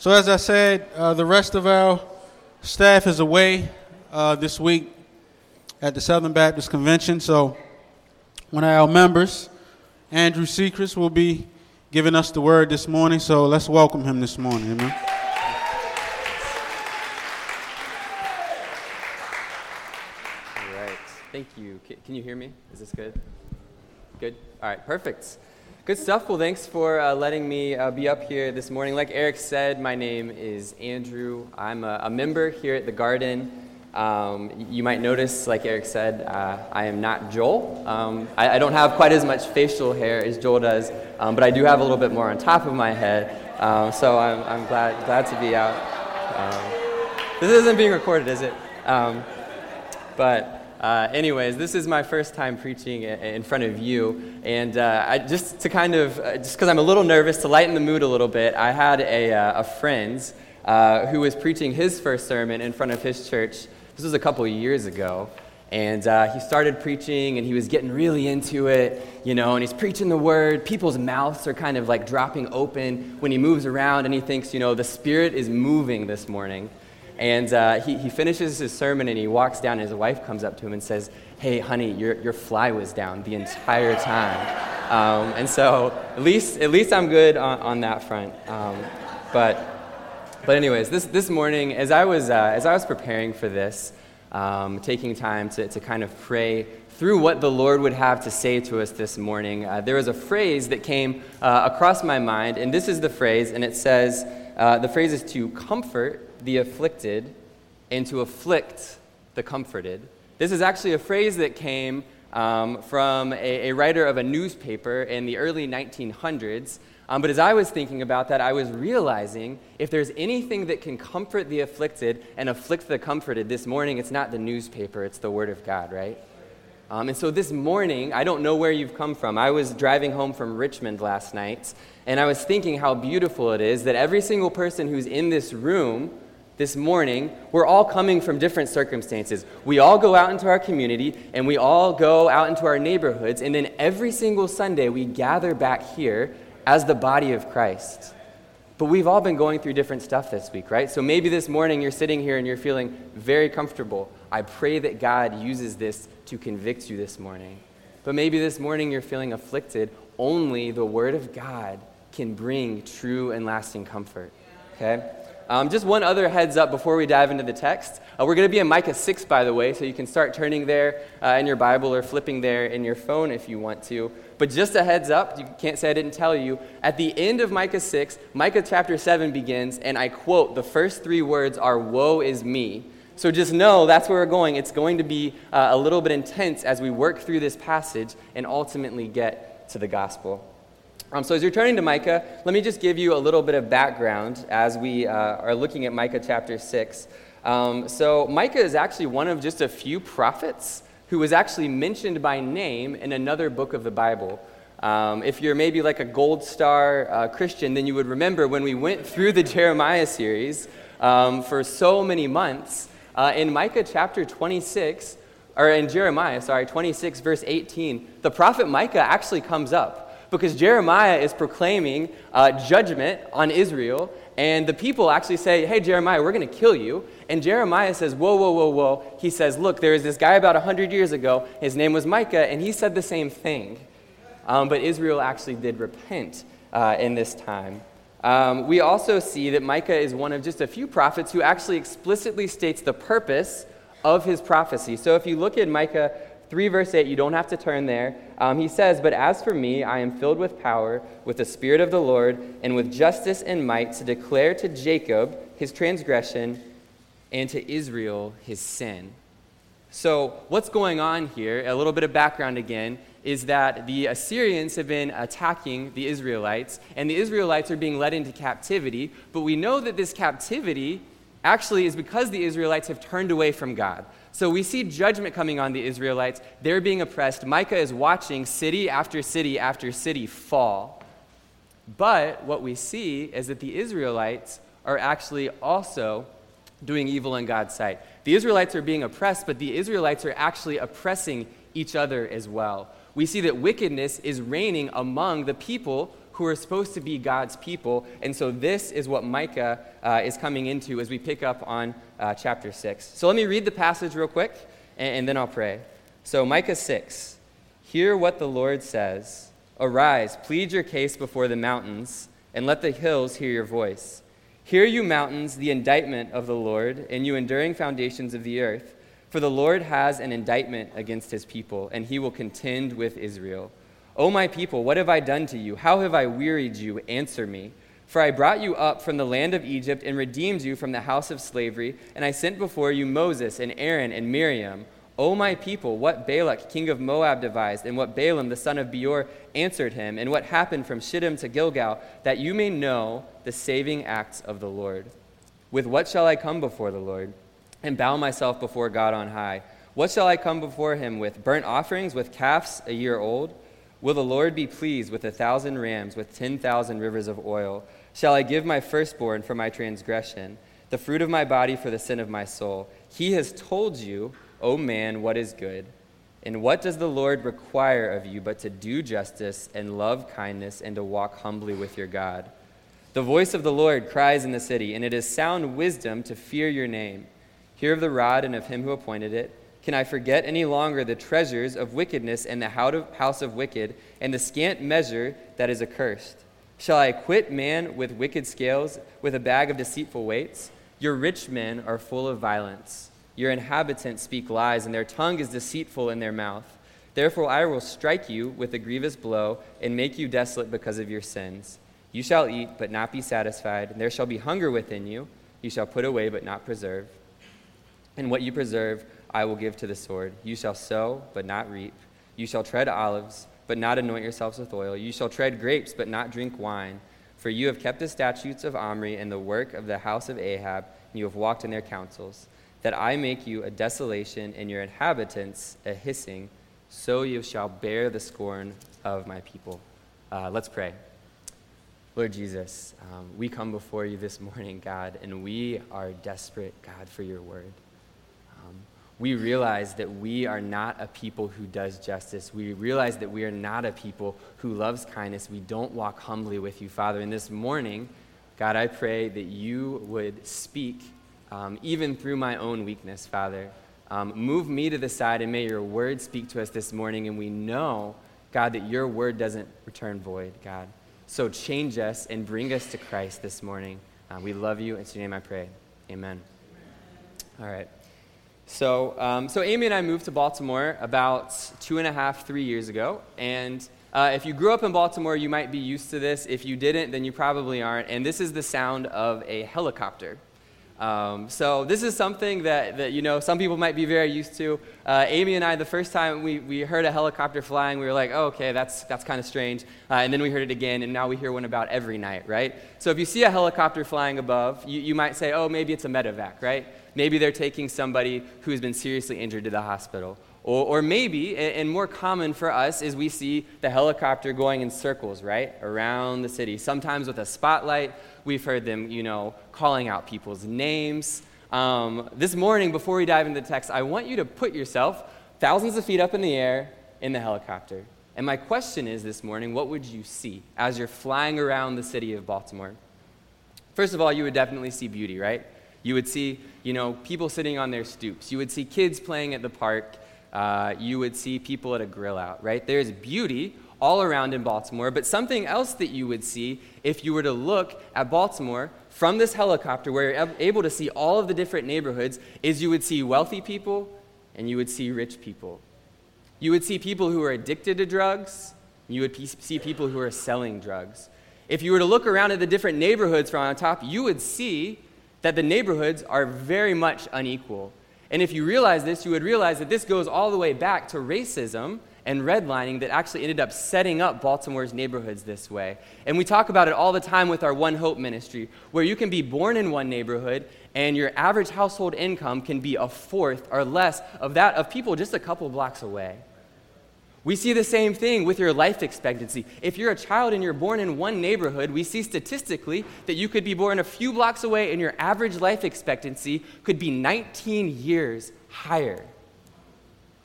So, as I said, uh, the rest of our staff is away uh, this week at the Southern Baptist Convention. So, one of our members, Andrew Sechrist, will be giving us the word this morning. So, let's welcome him this morning. Amen. All right. Thank you. Can you hear me? Is this good? Good? All right, perfect. Good stuff. Well, thanks for uh, letting me uh, be up here this morning. Like Eric said, my name is Andrew. I'm a, a member here at the Garden. Um, you might notice, like Eric said, uh, I am not Joel. Um, I, I, don't have quite as much facial hair as Joel does, um, but I do have a little bit more on top of my head. Um, so I'm, I'm, glad, glad to be out. Um, this isn't being recorded, is it? Um, but uh, anyways, this is my first time preaching in front of you, and uh, I, just to kind of, uh, just because I'm a little nervous, to lighten the mood a little bit, I had a, uh, a friend uh, who was preaching his first sermon in front of his church. This was a couple years ago, and uh, he started preaching, and he was getting really into it, you know, and he's preaching the word. People's mouths are kind of like dropping open when he moves around, and he thinks, you know, the Spirit is moving this morning. And uh, he, he finishes his sermon and he walks down, and his wife comes up to him and says, Hey, honey, your, your fly was down the entire time. Um, and so, at least, at least I'm good on, on that front. Um, but, but, anyways, this, this morning, as I was, uh, as I was preparing for this, um, taking time to, to kind of pray through what the Lord would have to say to us this morning, uh, there was a phrase that came uh, across my mind, and this is the phrase, and it says, uh, the phrase is to comfort the afflicted and to afflict the comforted. This is actually a phrase that came um, from a, a, writer of a newspaper in the early 1900s. Um, but as I was thinking about that, I was realizing if there's anything that can comfort the afflicted and afflict the comforted this morning, it's not the newspaper, it's the Word of God, right? Um, and so this morning, I don't know where you've come from. I was driving home from Richmond last night, and I was thinking how beautiful it is that every single person who's in this room this morning, we're all coming from different circumstances. We all go out into our community and we all go out into our neighborhoods, and then every single Sunday we gather back here as the body of Christ. But we've all been going through different stuff this week, right? So maybe this morning you're sitting here and you're feeling very comfortable. I pray that God uses this to convict you this morning. But maybe this morning you're feeling afflicted. Only the Word of God can bring true and lasting comfort. Okay? Um, just one other heads up before we dive into the text. Uh, we're going to be in Micah 6, by the way, so you can start turning there uh, in your Bible or flipping there in your phone if you want to. But just a heads up, you can't say I didn't tell you. At the end of Micah 6, Micah chapter 7 begins, and I quote, the first three words are, Woe is me. So just know that's where we're going. It's going to be uh, a little bit intense as we work through this passage and ultimately get to the gospel. Um, so, as you're turning to Micah, let me just give you a little bit of background as we uh, are looking at Micah chapter 6. Um, so, Micah is actually one of just a few prophets who was actually mentioned by name in another book of the Bible. Um, if you're maybe like a gold star uh, Christian, then you would remember when we went through the Jeremiah series um, for so many months. Uh, in Micah chapter 26, or in Jeremiah, sorry, 26, verse 18, the prophet Micah actually comes up because Jeremiah is proclaiming uh, judgment on Israel, and the people actually say, Hey, Jeremiah, we're going to kill you. And Jeremiah says, Whoa, whoa, whoa, whoa. He says, Look, there was this guy about 100 years ago. His name was Micah, and he said the same thing. Um, but Israel actually did repent uh, in this time. Um, we also see that Micah is one of just a few prophets who actually explicitly states the purpose of his prophecy. So if you look at Micah 3 verse 8, you don't have to turn there. Um, he says, But as for me, I am filled with power, with the Spirit of the Lord, and with justice and might to declare to Jacob his transgression and to Israel his sin. So, what's going on here, a little bit of background again, is that the Assyrians have been attacking the Israelites, and the Israelites are being led into captivity. But we know that this captivity actually is because the Israelites have turned away from God. So we see judgment coming on the Israelites. They're being oppressed. Micah is watching city after city after city fall. But what we see is that the Israelites are actually also doing evil in God's sight. The Israelites are being oppressed, but the Israelites are actually oppressing each other as well. We see that wickedness is reigning among the people who are supposed to be God's people. And so this is what Micah uh, is coming into as we pick up on uh, chapter 6. So let me read the passage real quick, and, and then I'll pray. So, Micah 6 Hear what the Lord says Arise, plead your case before the mountains, and let the hills hear your voice. Hear, you mountains, the indictment of the Lord, and you enduring foundations of the earth. For the Lord has an indictment against his people, and he will contend with Israel. O my people, what have I done to you? How have I wearied you? Answer me. For I brought you up from the land of Egypt and redeemed you from the house of slavery, and I sent before you Moses and Aaron and Miriam. O my people, what Balak, king of Moab, devised, and what Balaam, the son of Beor, answered him, and what happened from Shittim to Gilgal, that you may know the saving acts of the Lord. With what shall I come before the Lord, and bow myself before God on high? What shall I come before him with? Burnt offerings, with calves a year old? Will the Lord be pleased with a thousand rams, with ten thousand rivers of oil? Shall I give my firstborn for my transgression, the fruit of my body for the sin of my soul? He has told you, O man, what is good. And what does the Lord require of you but to do justice and love kindness and to walk humbly with your God? The voice of the Lord cries in the city, and it is sound wisdom to fear your name. Hear of the rod and of him who appointed it can I forget any longer the treasures of wickedness and the house of wicked, and the scant measure that is accursed? Shall I acquit man with wicked scales, with a bag of deceitful weights? Your rich men are full of violence. Your inhabitants speak lies, and their tongue is deceitful in their mouth. Therefore, I will strike you with a grievous blow and make you desolate because of your sins. You shall eat, but not be satisfied, and there shall be hunger within you. You shall put away, but not preserve. And what you preserve, I will give to the sword. You shall sow, but not reap. You shall tread olives, but not anoint yourselves with oil. You shall tread grapes, but not drink wine. For you have kept the statutes of Omri and the work of the house of Ahab, and you have walked in their counsels, that I make you a desolation and your inhabitants a hissing, so you shall bear the scorn of my people. Uh, let's pray. Lord Jesus, um, we come before you this morning, God, and we are desperate, God, for your word we realize that we are not a people who does justice. We realize that we are not a people who loves kindness. We don't walk humbly with you, Father. And this morning, God, I pray that you would speak um, even through my own weakness, Father. Um, move me to the side and may your word speak to us this morning. And we know, God, that your word doesn't return void, God. So change us and bring us to Christ this morning. Uh, we love you. In your name I pray. Amen. All right. So, um, so Amy and I moved to Baltimore about two and a half, three years ago. And uh, if you grew up in Baltimore, you might be used to this. If you didn't, then you probably aren't. And this is the sound of a helicopter. Um, so this is something that, that, you know, some people might be very used to. Uh, Amy and I, the first time we, we heard a helicopter flying, we were like, oh, okay, that's, that's kind of strange. Uh, and then we heard it again, and now we hear one about every night, right? So if you see a helicopter flying above, you, you might say, oh, maybe it's a medevac, right? Maybe they're taking somebody who's been seriously injured to the hospital. Or, or maybe, and more common for us, is we see the helicopter going in circles, right, around the city. Sometimes with a spotlight. We've heard them, you know, calling out people's names. Um, this morning, before we dive into the text, I want you to put yourself thousands of feet up in the air in the helicopter. And my question is this morning what would you see as you're flying around the city of Baltimore? First of all, you would definitely see beauty, right? You would see, you know, people sitting on their stoops. You would see kids playing at the park. Uh, you would see people at a grill out, right? There's beauty all around in Baltimore, but something else that you would see if you were to look at Baltimore from this helicopter where you're able to see all of the different neighborhoods is you would see wealthy people and you would see rich people. You would see people who are addicted to drugs, you would see people who are selling drugs. If you were to look around at the different neighborhoods from on top, you would see that the neighborhoods are very much unequal. And if you realize this, you would realize that this goes all the way back to racism and redlining that actually ended up setting up Baltimore's neighborhoods this way. And we talk about it all the time with our One Hope ministry, where you can be born in one neighborhood and your average household income can be a fourth or less of that of people just a couple blocks away. We see the same thing with your life expectancy. If you're a child and you're born in one neighborhood, we see statistically that you could be born a few blocks away and your average life expectancy could be 19 years higher.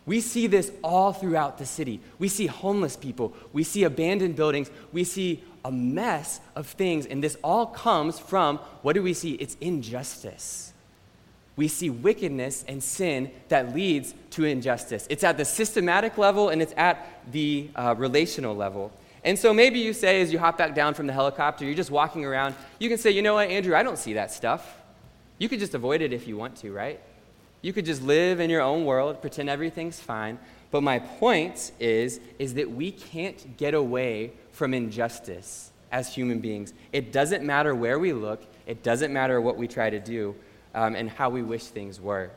We see this all throughout the city. We see homeless people. We see abandoned buildings. We see a mess of things, and this all comes from what do we see? It's injustice. We see wickedness and sin that leads to injustice. It's at the systematic level and it's at the uh, relational level. And so maybe you say, as you hop back down from the helicopter, you're just walking around, you can say, you know what, Andrew, I don't see that stuff. You could just avoid it if you want to, right? You could just live in your own world, pretend everything's fine. But my point is, is that we can't get away from injustice as human beings. It doesn't matter where we look, it doesn't matter what we try to do, um, and how we wish things were.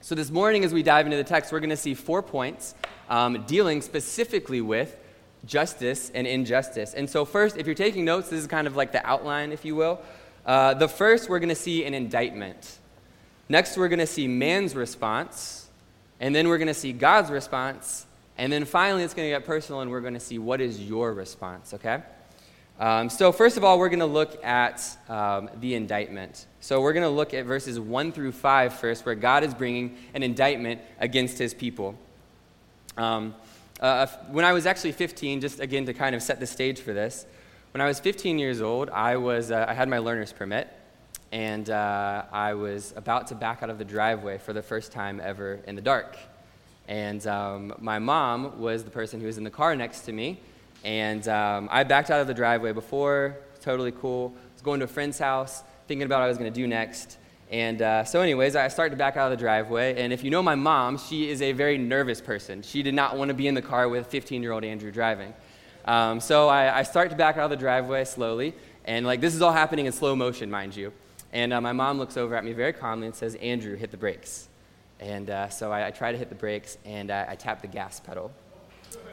So, this morning, as we dive into the text, we're going to see four points um, dealing specifically with justice and injustice. And so, first, if you're taking notes, this is kind of like the outline, if you will. Uh, the first, we're going to see an indictment. Next, we're going to see man's response. And then we're going to see God's response. And then finally, it's going to get personal, and we're going to see what is your response, okay? Um, so, first of all, we're going to look at um, the indictment. So, we're going to look at verses 1 through 5 first, where God is bringing an indictment against his people. Um, uh, when I was actually 15, just again to kind of set the stage for this, when I was 15 years old, I, was, uh, I had my learner's permit, and uh, I was about to back out of the driveway for the first time ever in the dark. And um, my mom was the person who was in the car next to me, and um, I backed out of the driveway before, totally cool. I was going to a friend's house, thinking about what I was going to do next. And uh, so, anyways, I started to back out of the driveway. And if you know my mom, she is a very nervous person. She did not want to be in the car with 15 year old Andrew driving. Um, so I, I, start to back out of the driveway slowly. And like this is all happening in slow motion, mind you. And uh, my mom looks over at me very calmly and says, Andrew, hit the brakes. And uh, so I, I, try to hit the brakes and I, I tap the gas pedal.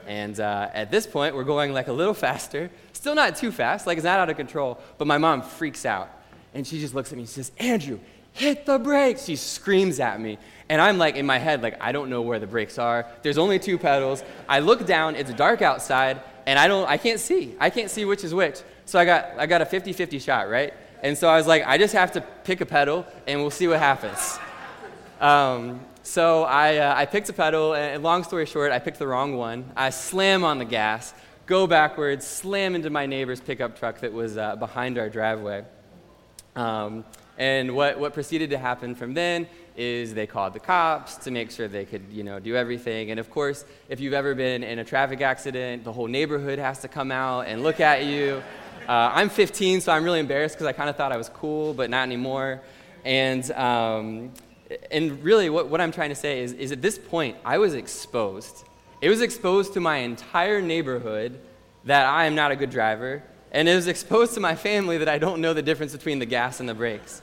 And uh, at this point, we're going like a little faster. Still not too fast, like it's not out of control. But my mom freaks out. And she just looks at me and says, Andrew, hit the brakes. She screams at me. And I'm like, in my head, like, I don't know where the brakes are. There's only two pedals. I look down, it's dark outside, and I don't, I can't see. I can't see which is which. So I got, I got a 50 50 shot, right? And so I was like, I just have to pick a pedal, and we'll see what happens. Um, so I, uh, I picked a pedal, and long story short, I picked the wrong one. I slam on the gas, go backwards, slam into my neighbor's pickup truck that was uh, behind our driveway. Um, and what, what proceeded to happen from then is they called the cops to make sure they could, you know, do everything. And of course, if you've ever been in a traffic accident, the whole neighborhood has to come out and look at you. Uh, I'm 15, so I'm really embarrassed because I kind of thought I was cool, but not anymore. And, um, and really, what, what I'm trying to say is, is at this point, I was exposed. It was exposed to my entire neighborhood that I am not a good driver, and it was exposed to my family that I don't know the difference between the gas and the brakes.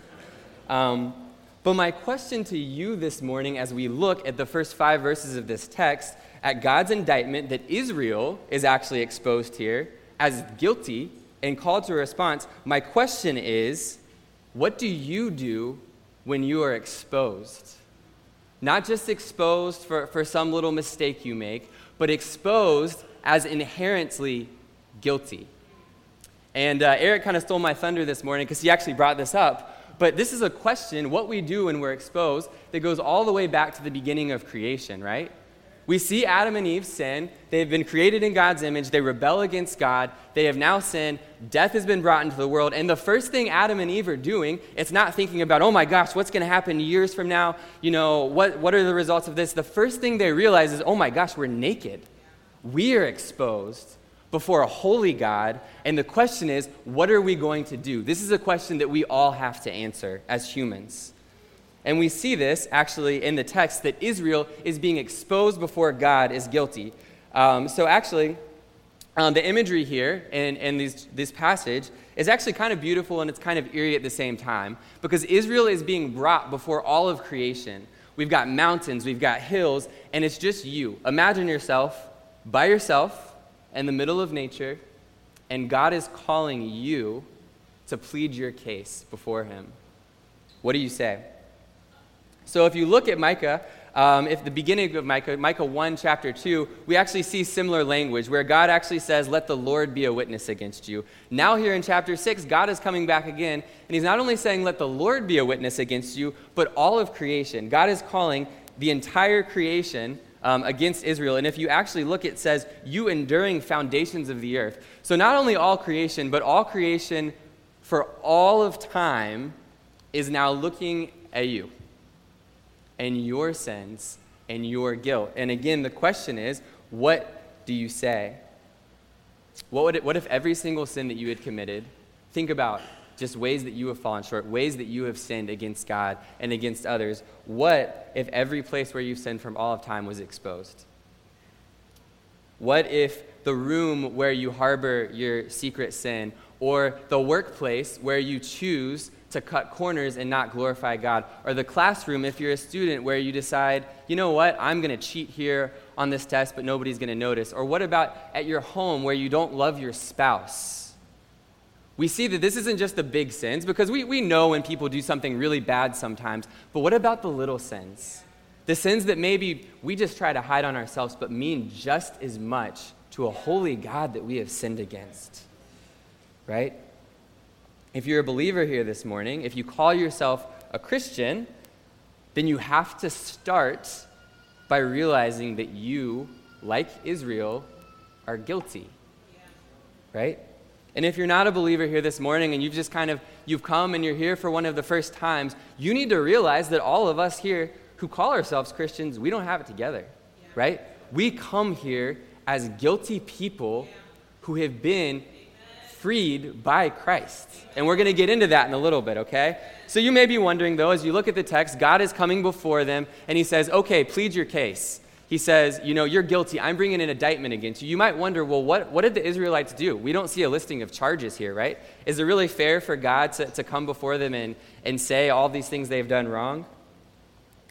Um, but my question to you this morning, as we look at the first five verses of this text, at God's indictment that Israel is actually exposed here as guilty and called to a response, my question is what do you do when you are exposed? Not just exposed for, for some little mistake you make, but exposed as inherently guilty. And uh, Eric kind of stole my thunder this morning because he actually brought this up. But this is a question, what we do when we're exposed, that goes all the way back to the beginning of creation, right? We see Adam and Eve sin. They've been created in God's image. They rebel against God. They have now sinned. Death has been brought into the world. And the first thing Adam and Eve are doing, it's not thinking about, oh my gosh, what's going to happen years from now? You know, what, what are the results of this? The first thing they realize is, oh my gosh, we're naked. We are exposed before a holy God. And the question is, what are we going to do? This is a question that we all have to answer as humans. And we see this actually in the text that Israel is being exposed before God is guilty. Um, so, actually, um, the imagery here in, in these, this passage is actually kind of beautiful and it's kind of eerie at the same time because Israel is being brought before all of creation. We've got mountains, we've got hills, and it's just you. Imagine yourself by yourself in the middle of nature, and God is calling you to plead your case before Him. What do you say? So, if you look at Micah, um, if the beginning of Micah, Micah 1, chapter 2, we actually see similar language where God actually says, Let the Lord be a witness against you. Now, here in chapter 6, God is coming back again, and He's not only saying, Let the Lord be a witness against you, but all of creation. God is calling the entire creation um, against Israel. And if you actually look, it says, You enduring foundations of the earth. So not only all creation, but all creation for all of time is now looking at you and your sins and your guilt. And again, the question is, what do you say? What, would it, what if every single sin that you had committed, think about just ways that you have fallen short, ways that you have sinned against God and against others. What if every place where you've sinned from all of time was exposed? What if the room where you harbor your secret sin, or the workplace where you choose to cut corners and not glorify God, or the classroom if you're a student where you decide, you know what, I'm going to cheat here on this test, but nobody's going to notice? Or what about at your home where you don't love your spouse? we see that this isn't just the big sins, because we, we know when people do something really bad sometimes, but what about the little sins? The sins that maybe we just try to hide on ourselves, but mean just as much to a holy God that we have sinned against. Right? If you're a believer here this morning, if you call yourself a Christian, then you have to start by realizing that you, like Israel, are guilty. Right? And if you're not a believer here this morning and you've just kind of you've come and you're here for one of the first times, you need to realize that all of us here who call ourselves Christians, we don't have it together. Yeah. Right? We come here as guilty people yeah. who have been freed by Christ. And we're going to get into that in a little bit, okay? So you may be wondering though as you look at the text, God is coming before them and he says, "Okay, plead your case." he says, You know, you're guilty. I'm bringing an indictment against you. You might wonder, well, what, what did the Israelites do? We don't see a listing of charges here, right? Is it really fair for God to, to come before them and, and say all these things they've done wrong?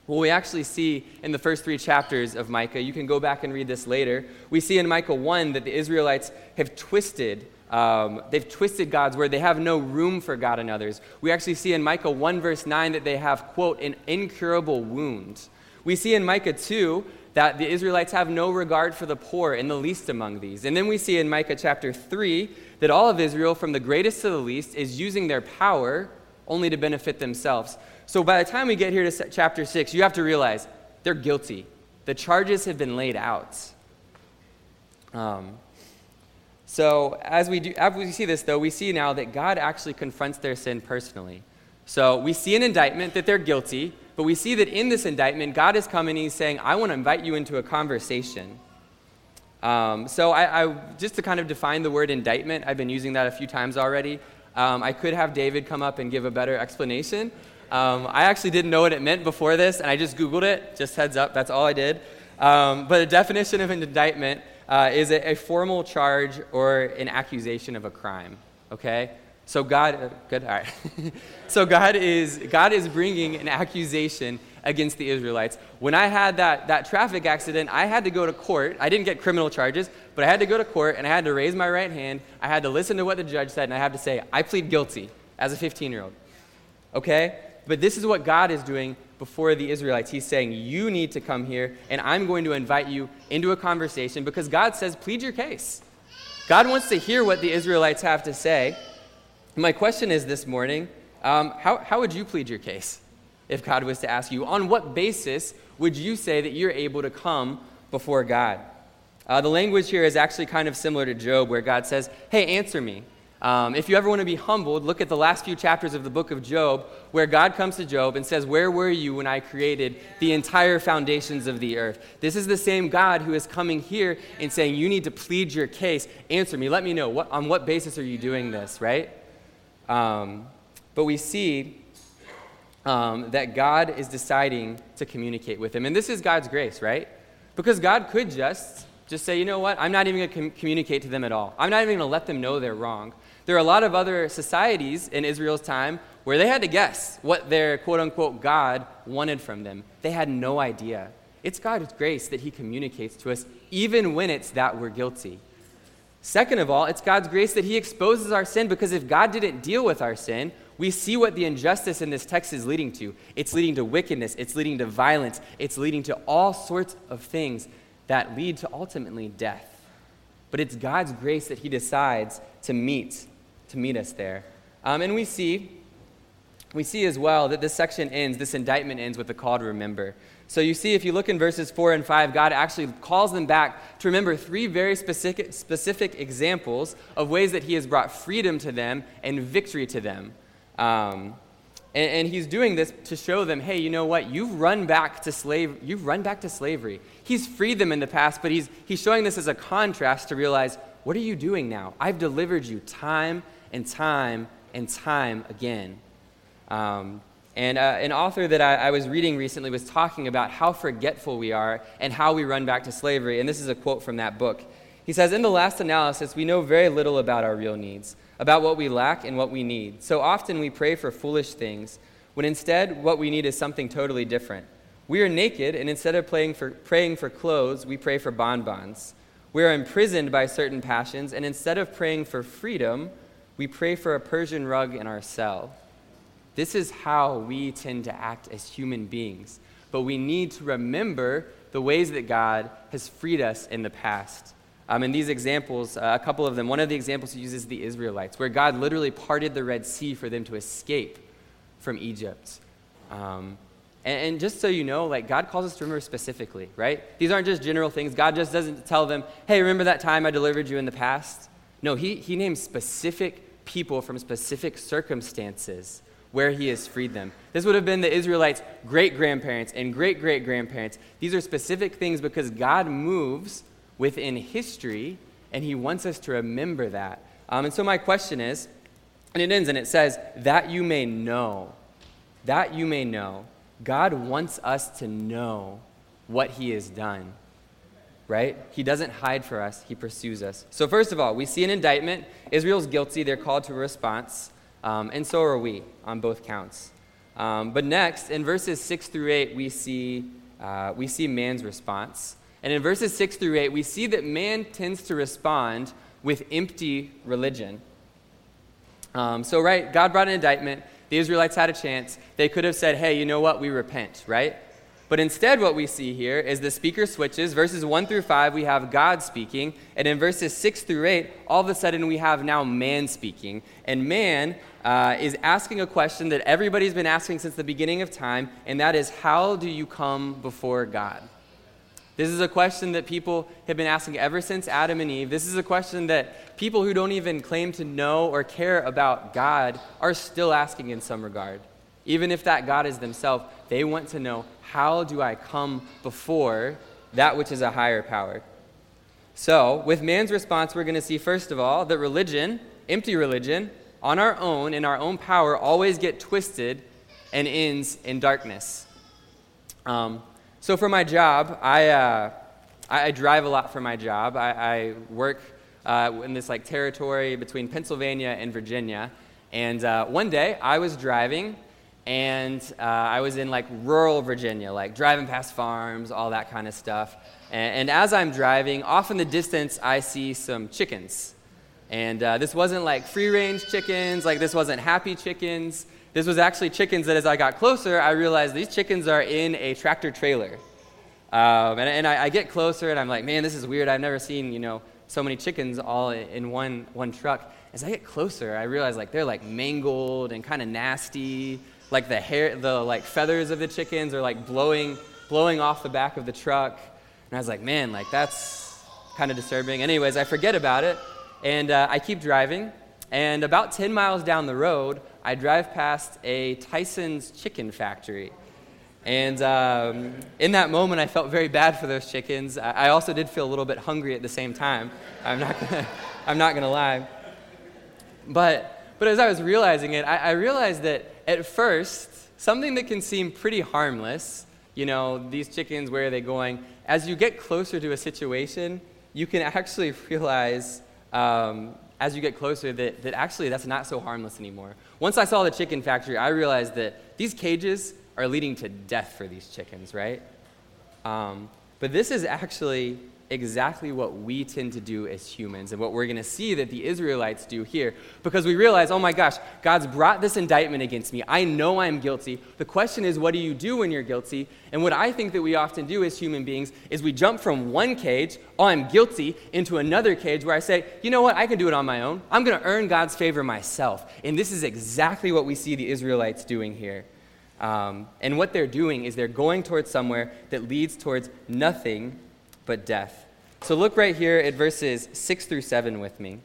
Well, we actually see in the first three chapters of Micah, you can go back and read this later. We see in Micah 1 that the Israelites have twisted. Um, they've twisted God's word. They have no room for God and others. We actually see in Micah 1, verse 9, that they have, quote, an incurable wound. We see in Micah 2 that the Israelites have no regard for the poor and the least among these. And then we see in Micah chapter 3 that all of Israel, from the greatest to the least, is using their power only to benefit themselves. So by the time we get here to chapter 6, you have to realize they're guilty. The charges have been laid out. Um, so as we, do, as we see this, though, we see now that God actually confronts their sin personally. So we see an indictment that they're guilty, but we see that in this indictment, God is coming and He's saying, I want to invite you into a conversation. Um, so, I, I, just to kind of define the word indictment, I've been using that a few times already. Um, I could have David come up and give a better explanation. Um, I actually didn't know what it meant before this, and I just Googled it. Just heads up, that's all I did. Um, but a definition of an indictment uh, is a, a formal charge or an accusation of a crime. Okay? So God, good, all right. so God is God is bringing an accusation against the Israelites. When I had that that traffic accident, I had to go to court. I didn't get criminal charges, but I had to go to court and I had to raise my right hand. I had to listen to what the judge said, and I had to say, I plead guilty as a 15-year-old. Okay, but this is what God is doing before the Israelites. He's saying, You need to come here, and I'm going to invite you into a conversation because God says, Plead your case. God wants to hear what the Israelites have to say. My question is this morning um, how, how would you plead your case if God was to ask you? On what basis would you say that you're able to come before God? Uh, the language here is actually kind of similar to Job, where God says, Hey, answer me. Um, if you ever want to be humbled, look at the last few chapters of the book of Job, where God comes to Job and says, Where were you when I created the entire foundations of the earth? This is the same God who is coming here and saying, You need to plead your case. Answer me. Let me know. What, on what basis are you doing this, right? Um, but we see um, that God is deciding to communicate with him. And this is God's grace, right? Because God could just just say, you know what, I'm not even going to com- communicate to them at all. I'm not even going to let them know they're wrong. There are a lot of other societies in Israel's time where they had to guess what their quote unquote God wanted from them. They had no idea. It's God's grace that He communicates to us, even when it's that we're guilty. Second of all, it's God's grace that He exposes our sin because if God didn't deal with our sin, we see what the injustice in this text is leading to. It's leading to wickedness, it's leading to violence, it's leading to all sorts of things that lead to ultimately death. But it's God's grace that He decides to meet, to meet us there. Um, and we see we see as well that this section ends, this indictment ends with a call to remember. So you see, if you look in verses 4 and 5, God actually calls them back to remember three very specific, specific examples of ways that He has brought freedom to them and victory to them. Um, and, and, He's doing this to show them, hey, you know what? You've run back to slave, you've run back to slavery. He's freed them in the past, but He's, he's showing this as a contrast to realize, what are you doing now? I've delivered you time and time and time again. Um, and uh, an author that I, I, was reading recently was talking about how forgetful we are and how we run back to slavery. And this is a quote from that book. He says, In the last analysis, we know very little about our real needs, about what we lack and what we need. So often we pray for foolish things, when instead what we need is something totally different. We are naked, and instead of for, praying for clothes, we pray for bonbons. We are imprisoned by certain passions, and instead of praying for freedom, we pray for a Persian rug in our cell. This is how we tend to act as human beings. But we need to remember the ways that God has freed us in the past. Um, these examples, uh, a couple of them, one of the examples he uses the Israelites, where God literally parted the Red Sea for them to escape from Egypt. Um, and, and, just so you know, like God calls us to remember specifically, right? These aren't just general things. God just doesn't tell them, hey, remember that time I delivered you in the past? No, he, he names specific people from specific circumstances where he has freed them. This would have been the Israelites' great grandparents and great great grandparents. These are specific things because God moves within history and he wants us to remember that. Um, and so, my question is, and it ends and it says, that you may know, that you may know. God wants us to know what he has done right? He doesn't hide for us, he pursues us. So, first of all, we see an indictment. Israel's guilty, they're called to a response. Um, and so are we on both counts. Um, but next, in verses 6 through 8, we see, uh, we see man's response. And in verses 6 through 8, we see that man tends to respond with empty religion. Um, so, right, God brought an indictment. The Israelites had a chance. They could have said, hey, you know what? We repent, right? But instead, what we see here is the speaker switches. Verses 1 through 5, we have God speaking. And in verses 6 through 8, all of a sudden we have now man speaking. And man uh, is asking a question that everybody's been asking since the beginning of time, and that is how do you come before God? This is a question that people have been asking ever since Adam and Eve. This is a question that people who don't even claim to know or care about God are still asking in some regard. Even if that God is themselves, they want to know how do I come before that which is a higher power? So, with man's response, we're going to see, first of all, that religion, empty religion, on our own, in our own power, always get twisted and ends in darkness. Um, so, for my job, I, uh, I, I, drive a lot for my job. I, I work uh, in this like territory between Pennsylvania and Virginia. And uh, one day, I was driving and uh, I was in like rural Virginia, like driving past farms, all that kind of stuff. And, and as I'm driving, off in the distance, I see some chickens. And uh, this wasn't like free range chickens, like this wasn't happy chickens. This was actually chickens that as I got closer, I realized these chickens are in a tractor trailer. Um, and, and I, I, get closer and I'm like, man, this is weird. I've never seen, you know, so many chickens all in one, one truck. As I get closer, I realize like they're like mangled and kind of nasty like the hair, the like feathers of the chickens are like blowing, blowing off the back of the truck. And I was like, man, like that's kind of disturbing. Anyways, I forget about it, and uh, I keep driving. And about 10 miles down the road, I drive past a Tyson's chicken factory. And um, in that moment, I felt very bad for those chickens. I also did feel a little bit hungry at the same time. I'm not gonna, I'm not gonna lie. But, but as I was realizing it, I, I realized that at first, something that can seem pretty harmless, you know, these chickens, where are they going? As you get closer to a situation, you can actually realize um, as you get closer that, that actually that's not so harmless anymore. Once I saw the chicken factory, I realized that these cages are leading to death for these chickens, right? Um, but this is actually exactly what we tend to do as humans and what we're going to see that the Israelites do here because we realize, oh my gosh, God's brought this indictment against me. I know I'm guilty. The question is, what do you do when you're guilty? And what I think that we often do as human beings is we jump from one cage, oh, I'm guilty, into another cage where I say, you know what, I can do it on my own. I'm going to earn God's favor myself. And this is exactly what we see the Israelites doing here. Um, and what they're doing is they're going towards somewhere that leads towards nothing but death. So look right here at verses 6 through 7 with me.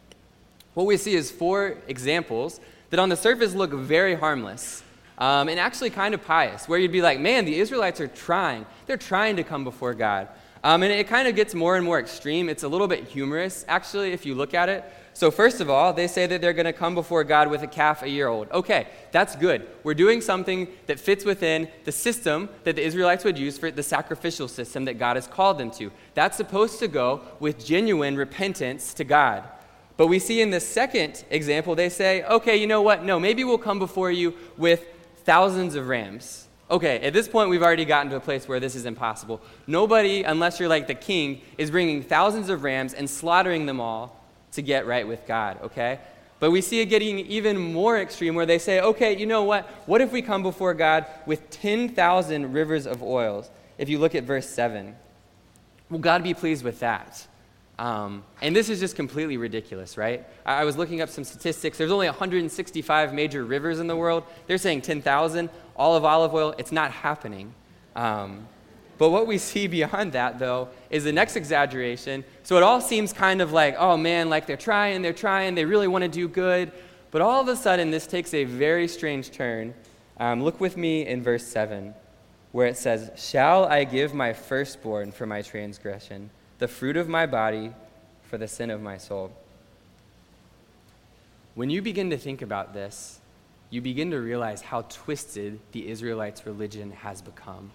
What we see is four examples that on the surface look very harmless um, and actually kind of pious, where you'd be like, man, the Israelites are trying. They're trying to come before God. Um, and it kind of gets more and more extreme. It's a little bit humorous, actually, if you look at it. So, first of all, they say that they're going to come before God with a calf a year old. Okay, that's good. We're doing something that fits within the system that the Israelites would use for the sacrificial system that God has called them to. That's supposed to go with genuine repentance to God. But we see in the second example, they say, okay, you know what? No, maybe we'll come before you with thousands of rams. Okay, at this point, we've already gotten to a place where this is impossible. Nobody, unless you're like the king, is bringing thousands of rams and slaughtering them all to get right with God, okay? But we see it getting even more extreme where they say, okay, you know what? What if we come before God with 10,000 rivers of oils? If you look at verse 7, will God be pleased with that? Um, and this is just completely ridiculous, right? I, I was looking up some statistics. There's only 165 major rivers in the world. They're saying 10,000. All of olive oil, it's not happening. Um, but what we see beyond that, though, is the next exaggeration. So it all seems kind of like, oh man, like they're trying, they're trying, they really want to do good. But all of a sudden, this takes a very strange turn. Um, look with me in verse 7, where it says, Shall I give my firstborn for my transgression, the fruit of my body for the sin of my soul? When you begin to think about this, you begin to realize how twisted the Israelites' religion has become.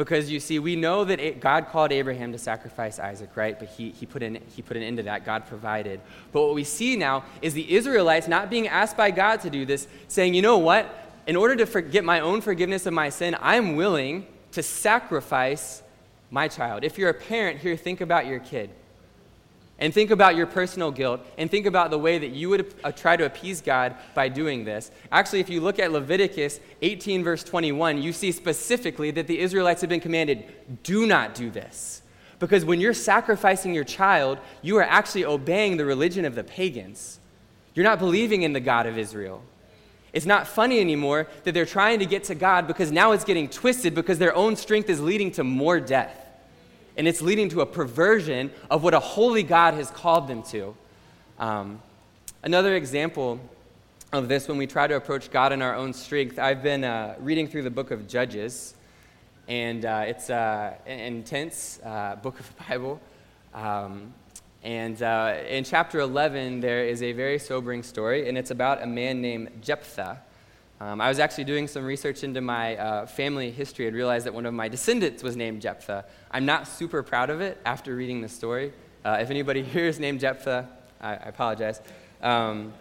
Because you see, we know that it, God called Abraham to sacrifice Isaac, right? But he, he, put in, he put an end to that. God provided. But what we see now is the Israelites not being asked by God to do this, saying, you know what? In order to for, get my own forgiveness of my sin, I'm willing to sacrifice my child. If you're a parent here, think about your kid and think about your personal guilt and think about the way that you would uh, try to appease God by doing this. Actually, if you look at Leviticus 18, verse 21, you see specifically that the Israelites have been commanded do not do this. Because when you're sacrificing your child, you are actually obeying the religion of the pagans. You're not believing in the God of Israel. It's not funny anymore that they're trying to get to God because now it's getting twisted because their own strength is leading to more death and it's leading to a perversion of what a holy God has called them to. Um, another example of this when we try to approach God in our own strength, I've been uh, reading through the book of Judges, and uh, it's uh, an intense uh, book of the Bible. Um, and uh, in chapter 11, there is a very sobering story, and it's about a man named Jephthah. Um, I was actually doing some research into my uh, family history and realized that one of my descendants was named Jephthah. I'm not super proud of it after reading the story. Uh, if anybody here is named Jephthah, I, I apologize. Um,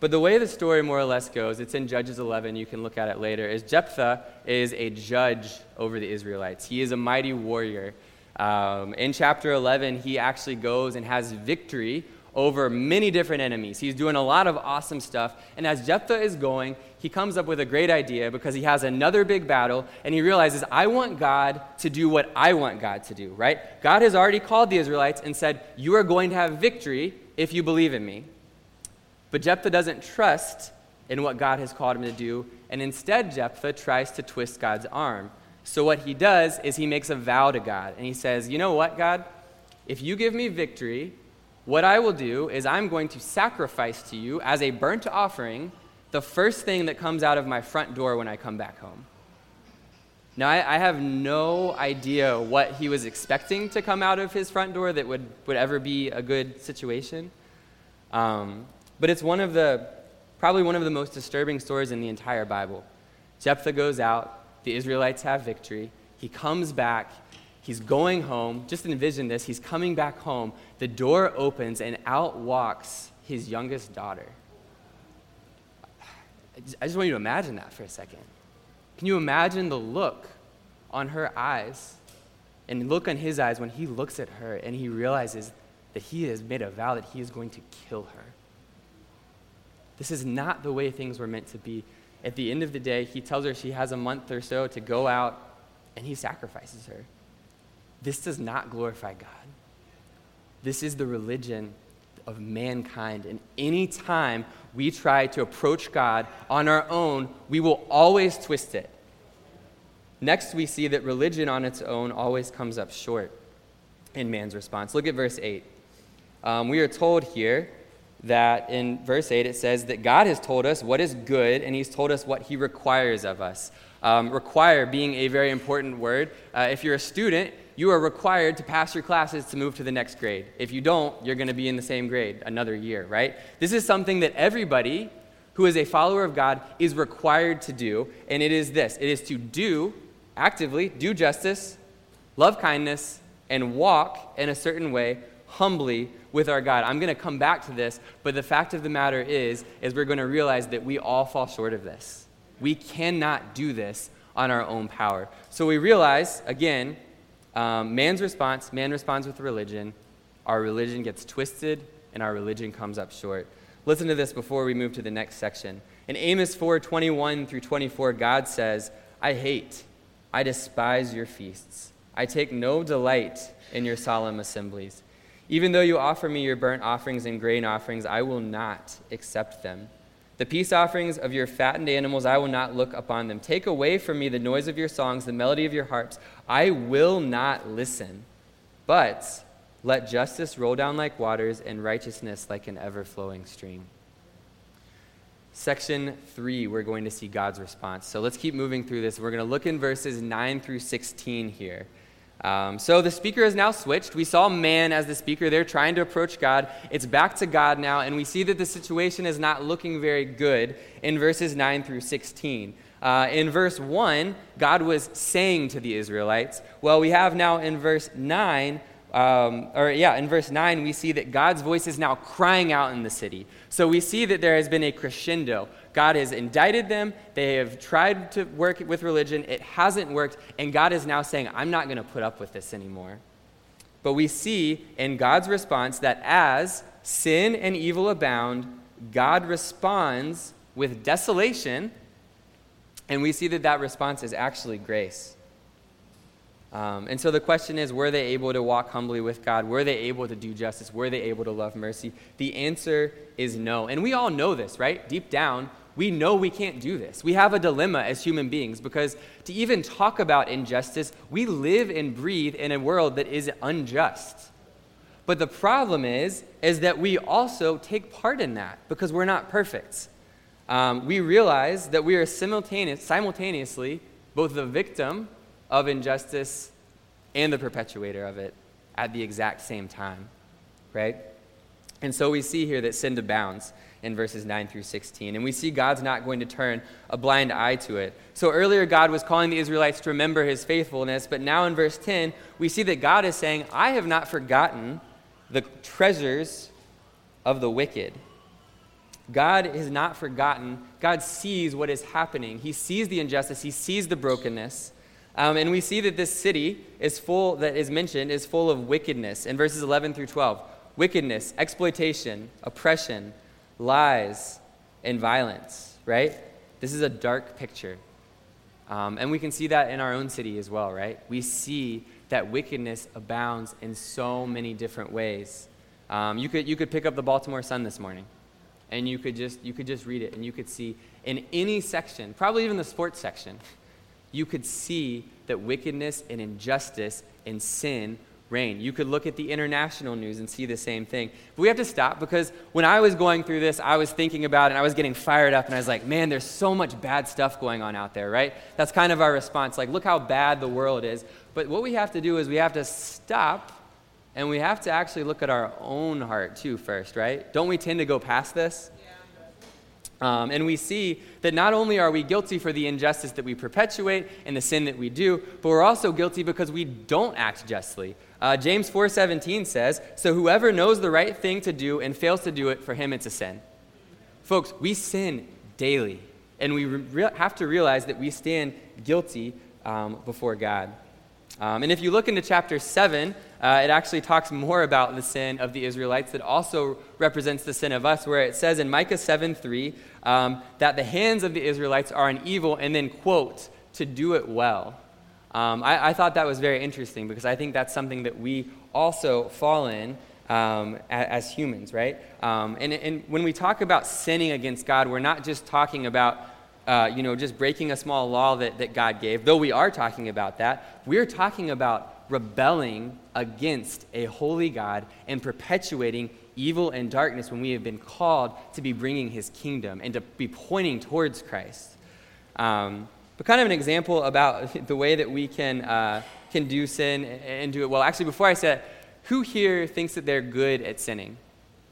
but the way the story more or less goes, it's in Judges 11, you can look at it later, is Jephthah is a judge over the Israelites. He is a mighty warrior. Um, in chapter 11, he actually goes and has victory over many different enemies. He's doing a lot of awesome stuff. And as Jephthah is going, he comes up with a great idea because he has another big battle and he realizes, I want God to do what I want God to do, right? God has already called the Israelites and said, You are going to have victory if you believe in me. But Jephthah doesn't trust in what God has called him to do, and instead, Jephthah tries to twist God's arm. So, what he does is he makes a vow to God, and he says, You know what, God? If you give me victory, what I will do is I'm going to sacrifice to you as a burnt offering the first thing that comes out of my front door when I come back home. Now, I, I, have no idea what he was expecting to come out of his front door that would, would ever be a good situation. Um, but it's one of the, probably one of the most disturbing stories in the entire Bible. Jephthah goes out, the Israelites have victory. He comes back, he's going home. Just envision this he's coming back home. The door opens, and out walks his youngest daughter. I just want you to imagine that for a second. Can you imagine the look on her eyes and look on his eyes when he looks at her and he realizes that he has made a vow that he is going to kill her. This is not the way things were meant to be. At the end of the day, he tells her she has a month or so to go out and he sacrifices her. This does not glorify God. This is the religion of mankind. And any time we try to approach God on our own, we will always twist it. Next, we see that religion on its own always comes up short in man's response. Look at verse 8. Um, we are told here that in verse 8 it says that God has told us what is good and He's told us what He requires of us. Um, require being a very important word. Uh, if you're a student, you are required to pass your classes to move to the next grade. If you don't, you're going to be in the same grade another year, right? This is something that everybody who is a follower of God is required to do, and it is this it is to do actively, do justice, love kindness, and walk in a certain way humbly with our God. I'm going to come back to this, but the fact of the matter is is we're going to realize that we all fall short of this. We cannot do this on our own power. So we realize again, um, man's response, man responds with religion. Our religion gets twisted and our religion comes up short. Listen to this before we move to the next section. In Amos 4 21 through 24, God says, I hate, I despise your feasts. I take no delight in your solemn assemblies. Even though you offer me your burnt offerings and grain offerings, I will not accept them. The peace offerings of your fattened animals, I will not look upon them. Take away from me the noise of your songs, the melody of your harps. I will not listen. But let justice roll down like waters and righteousness like an ever flowing stream. Section 3, we're going to see God's response. So let's keep moving through this. We're going to look in verses 9 through 16 here. Um, so the speaker has now switched. We saw man as the speaker. They're trying to approach God. It's back to God now, and we see that the situation is not looking very good in verses 9 through 16. Uh, in verse 1, God was saying to the Israelites. Well, we have now in verse 9, um, or yeah, in verse 9, we see that God's voice is now crying out in the city. So we see that there has been a crescendo. God has indicted them. They have tried to work with religion. It hasn't worked. And God is now saying, I'm not going to put up with this anymore. But we see in God's response that as sin and evil abound, God responds with desolation. And we see that that response is actually grace. Um, and so the question is were they able to walk humbly with God? Were they able to do justice? Were they able to love mercy? The answer is no. And we all know this, right? Deep down, we know we can't do this. We have a dilemma as human beings because to even talk about injustice, we live and breathe in a world that is unjust. But the problem is, is that we also take part in that because we're not perfect. Um, we realize that we are simultaneous, simultaneously both the victim of injustice and the perpetuator of it at the exact same time, right? And so we see here that sin abounds in verses 9 through 16. And we see God's not going to turn a blind eye to it. So earlier, God was calling the Israelites to remember his faithfulness, but now in verse 10, we see that God is saying, I have not forgotten the treasures of the wicked. God is not forgotten. God sees what is happening. He sees the injustice, He sees the brokenness. Um, and we see that this city is full, that is mentioned, is full of wickedness in verses 11 through 12. Wickedness, exploitation, oppression, lies, and violence, right? This is a dark picture. Um, and we can see that in our own city as well, right? We see that wickedness abounds in so many different ways. Um, you, could, you could pick up the Baltimore Sun this morning, and you could, just, you could just read it, and you could see in any section, probably even the sports section, you could see that wickedness and injustice and sin reign. You could look at the international news and see the same thing. But we have to stop because when I was going through this, I was thinking about it and I was getting fired up and I was like, man, there's so much bad stuff going on out there, right? That's kind of our response. Like, look how bad the world is. But what we have to do is we have to stop and we have to actually look at our own heart too first, right? Don't we tend to go past this? Um, and we see that not only are we guilty for the injustice that we perpetuate and the sin that we do, but we're also guilty because we don't act justly. Uh, James 4:17 says, "So whoever knows the right thing to do and fails to do it, for him it's a sin." Folks, we sin daily, and we re- have to realize that we stand guilty um, before God. Um, and if you look into chapter 7, uh, it actually talks more about the sin of the Israelites that also represents the sin of us, where it says in Micah 7 3 um, that the hands of the Israelites are an evil, and then, quote, to do it well. Um, I, I, thought that was very interesting because I think that's something that we also fall in um, as, as, humans, right? Um, and, and when we talk about sinning against God, we're not just talking about uh, you know, just breaking a small law that, that God gave, though we are talking about that, we're talking about rebelling against a holy God and perpetuating evil and darkness when we have been called to be bringing his kingdom and to be pointing towards Christ. Um, but kind of an example about the way that we can, uh, can do sin and do it well. Actually, before I say it, who here thinks that they're good at sinning?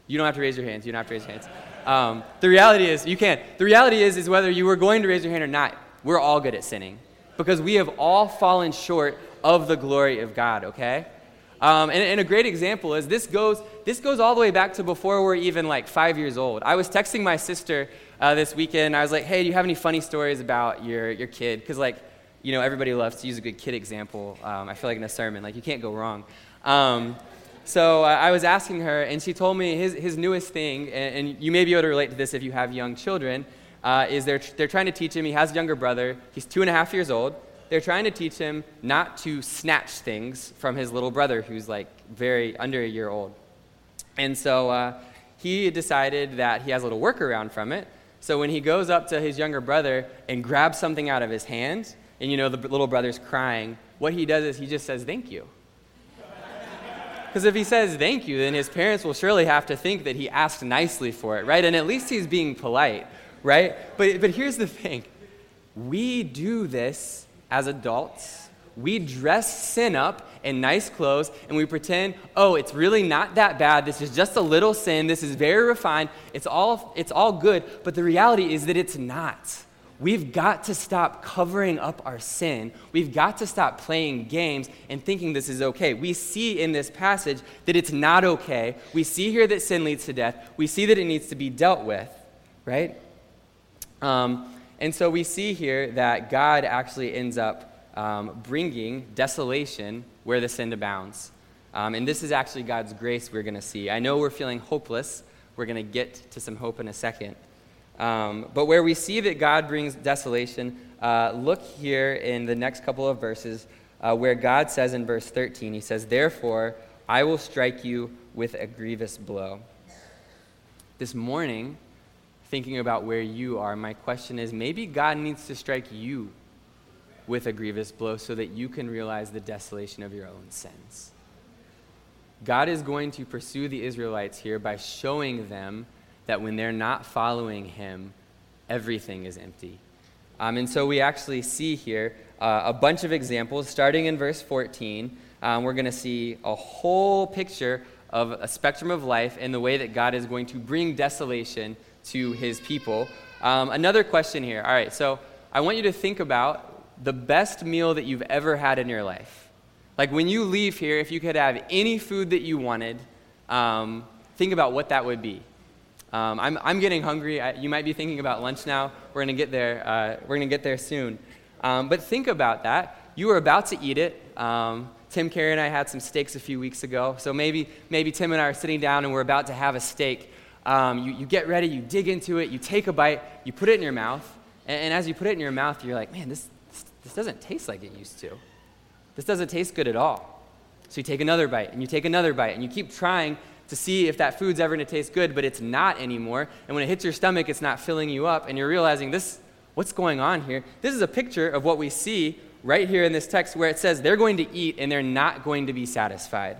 You don't have to raise your hands. You don't have to raise your hands. Um, the reality is, you can't. The reality is, is whether you were going to raise your hand or not, we're all good at sinning because we have all fallen short of the glory of God, okay? Um, and, and, a great example is this goes, this goes all the way back to before we're even like five years old. I was texting my sister uh, this weekend. I was like, hey, do you have any funny stories about your, your kid? Because, like, you know, everybody loves to use a good kid example. Um, I feel like in a sermon, like, you can't go wrong. Um, so uh, I was asking her, and she told me his, his newest thing, and, and, you may be able to relate to this if you have young children, uh, is they're, they're trying to teach him, he has a younger brother, he's two and a half years old. They're trying to teach him not to snatch things from his little brother, who's like very under a year old. And so uh, he decided that he has a little workaround from it. So when he goes up to his younger brother and grabs something out of his hand, and you know the little brother's crying, what he does is he just says, Thank you. Because if he says thank you, then his parents will surely have to think that he asked nicely for it, right? And at least he's being polite, right? But, but here's the thing we do this as adults. We dress sin up in nice clothes and we pretend, oh, it's really not that bad. This is just a little sin. This is very refined. It's all, it's all good. But the reality is that it's not. We've got to stop covering up our sin. We've got to stop playing games and thinking this is okay. We see in this passage that it's not okay. We see here that sin leads to death. We see that it needs to be dealt with, right? Um, and so we see here that God actually ends up um, bringing desolation where the sin abounds. Um, and this is actually God's grace we're going to see. I know we're feeling hopeless. We're going to get to some hope in a second. Um, but where we see that God brings desolation, uh, look here in the next couple of verses uh, where God says in verse 13, He says, Therefore, I will strike you with a grievous blow. This morning, thinking about where you are, my question is maybe God needs to strike you with a grievous blow so that you can realize the desolation of your own sins. God is going to pursue the Israelites here by showing them that when they're not following him, everything is empty. Um, and so we actually see here uh, a bunch of examples. Starting in verse 14, um, we're going to see a whole picture of a spectrum of life and the way that God is going to bring desolation to his people. Um, another question here. All right, so I want you to think about the best meal that you've ever had in your life. Like when you leave here, if you could have any food that you wanted, um, think about what that would be. Um, I'm, I'm getting hungry. I, you might be thinking about lunch now. We're going to get there. Uh, we're going to get there soon. Um, but think about that. You are about to eat it. Um, Tim Carey and I had some steaks a few weeks ago. So maybe, maybe Tim and I are sitting down and we're about to have a steak. Um, you, you get ready, you dig into it, you take a bite, you put it in your mouth. And, and as you put it in your mouth, you're like, man, this, this, this doesn't taste like it used to. This doesn't taste good at all. So you take another bite and you take another bite and you keep trying to see if that food's ever going to taste good, but it's not anymore. And when it hits your stomach, it's not filling you up, and you're realizing this, what's going on here? This is a picture of what we see right here in this text where it says they're going to eat and they're not going to be satisfied.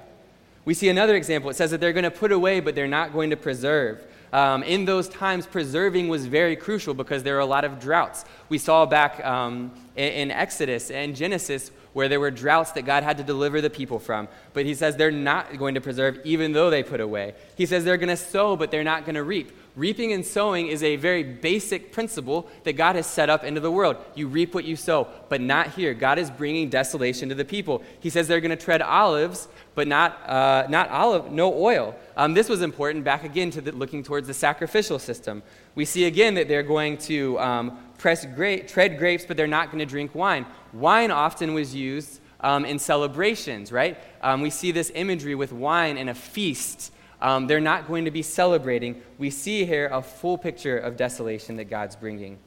We see another example. It says that they're going to put away, but they're not going to preserve. Um, in those times, preserving was very crucial because there were a lot of droughts. We saw back um, in, Exodus and Genesis where there were droughts that God had to deliver the people from. But he says they're not going to preserve even though they put away. He says they're going to sow, but they're not going to reap. Reaping and sowing is a very basic principle that God has set up into the world. You reap what you sow, but not here. God is bringing desolation to the people. He says they're going to tread olives, but not, uh, not olive, no oil. Um, this was important back again to the, looking towards the sacrificial system. We see again that they're going to um, tread grapes, but they're not going to drink wine. Wine often was used um, in celebrations, right? Um, we see this imagery with wine and a feast. Um, they're not going to be celebrating. We see here a full picture of desolation that God's bringing.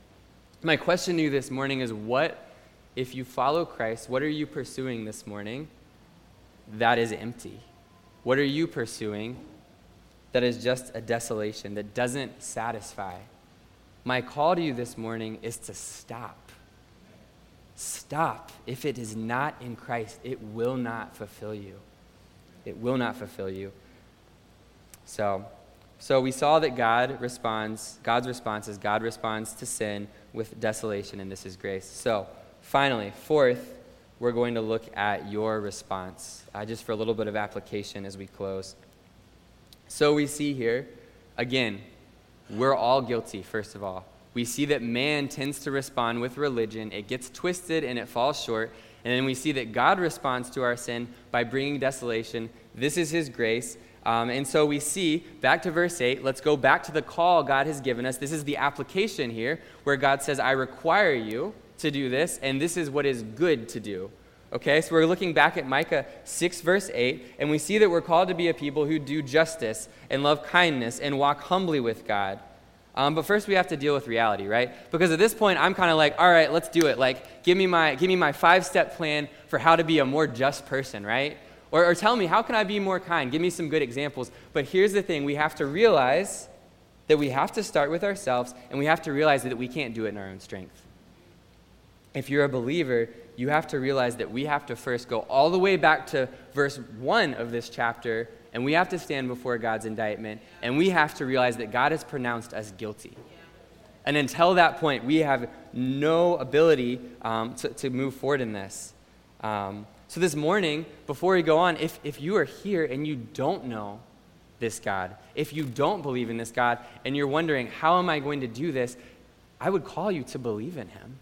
My question to you this morning is what, if you follow Christ, what are you pursuing this morning that is empty? What are you pursuing that is just a desolation, that doesn't satisfy? My call to you this morning is to stop. Stop. If it is not in Christ, it will not fulfill you. It will not fulfill you. So, so we saw that God responds, God's response is God responds to sin with desolation, and this is grace. So, finally, fourth, we're going to look at your response, uh, just for a little bit of application as we close. So we see here, again, we're all guilty, first of all. We see that man tends to respond with religion, it gets twisted and it falls short. And then we see that God responds to our sin by bringing desolation. This is his grace. Um, and so we see, back to verse 8, let's go back to the call God has given us. This is the application here, where God says, I require you to do this, and this is what is good to do. Okay, so we're looking back at Micah 6, verse 8, and we see that we're called to be a people who do justice and love kindness and walk humbly with God. Um, but first, we have to deal with reality, right? Because at this point, I'm kind of like, all right, let's do it. Like, give me my, give me my five step plan for how to be a more just person, right? Or, or tell me, how can I be more kind? Give me some good examples. But here's the thing we have to realize that we have to start with ourselves, and we have to realize that we can't do it in our own strength. If you're a believer, you have to realize that we have to first go all the way back to verse 1 of this chapter, and we have to stand before God's indictment, and we have to realize that God has pronounced us guilty. And until that point, we have no ability um, to, to move forward in this. Um, so, this morning, before we go on, if, if you are here and you don't know this God, if you don't believe in this God, and you're wondering, how am I going to do this? I would call you to believe in Him.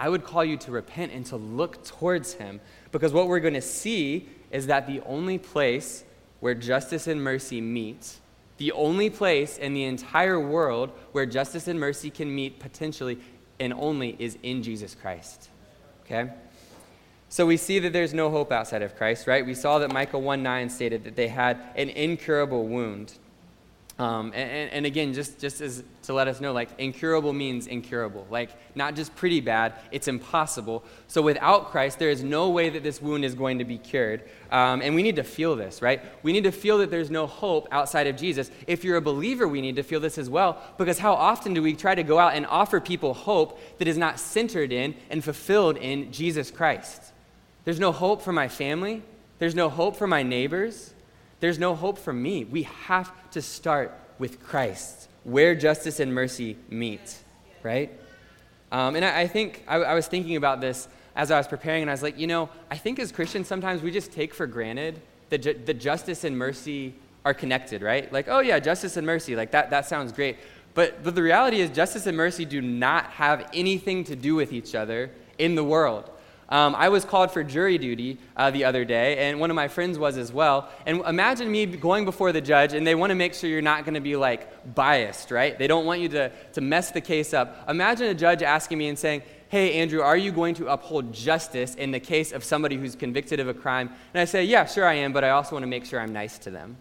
I would call you to repent and to look towards Him. Because what we're going to see is that the only place where justice and mercy meet, the only place in the entire world where justice and mercy can meet potentially and only is in Jesus Christ. Okay? So we see that there's no hope outside of Christ, right? We saw that Micah 1 9 stated that they had an incurable wound. Um, and, and, again, just, just as to let us know, like, incurable means incurable. Like, not just pretty bad, it's impossible. So without Christ, there is no way that this wound is going to be cured. Um, and we need to feel this, right? We need to feel that there's no hope outside of Jesus. If you're a believer, we need to feel this as well, because how often do we try to go out and offer people hope that is not centered in and fulfilled in Jesus Christ? There's no hope for my family. There's no hope for my neighbors. There's no hope for me. We have to start with Christ, where justice and mercy meet, right? Um, and I, I think I, I was thinking about this as I was preparing, and I was like, you know, I think as Christians, sometimes we just take for granted that ju- the justice and mercy are connected, right? Like, oh yeah, justice and mercy, like that, that sounds great. But, but the reality is, justice and mercy do not have anything to do with each other in the world. Um, I was called for jury duty uh, the other day, and one of my friends was as well. And imagine me going before the judge, and they want to make sure you're not going to be like biased, right? They don't want you to, to mess the case up. Imagine a judge asking me and saying, Hey, Andrew, are you going to uphold justice in the case of somebody who's convicted of a crime? And I say, Yeah, sure I am, but I also want to make sure I'm nice to them.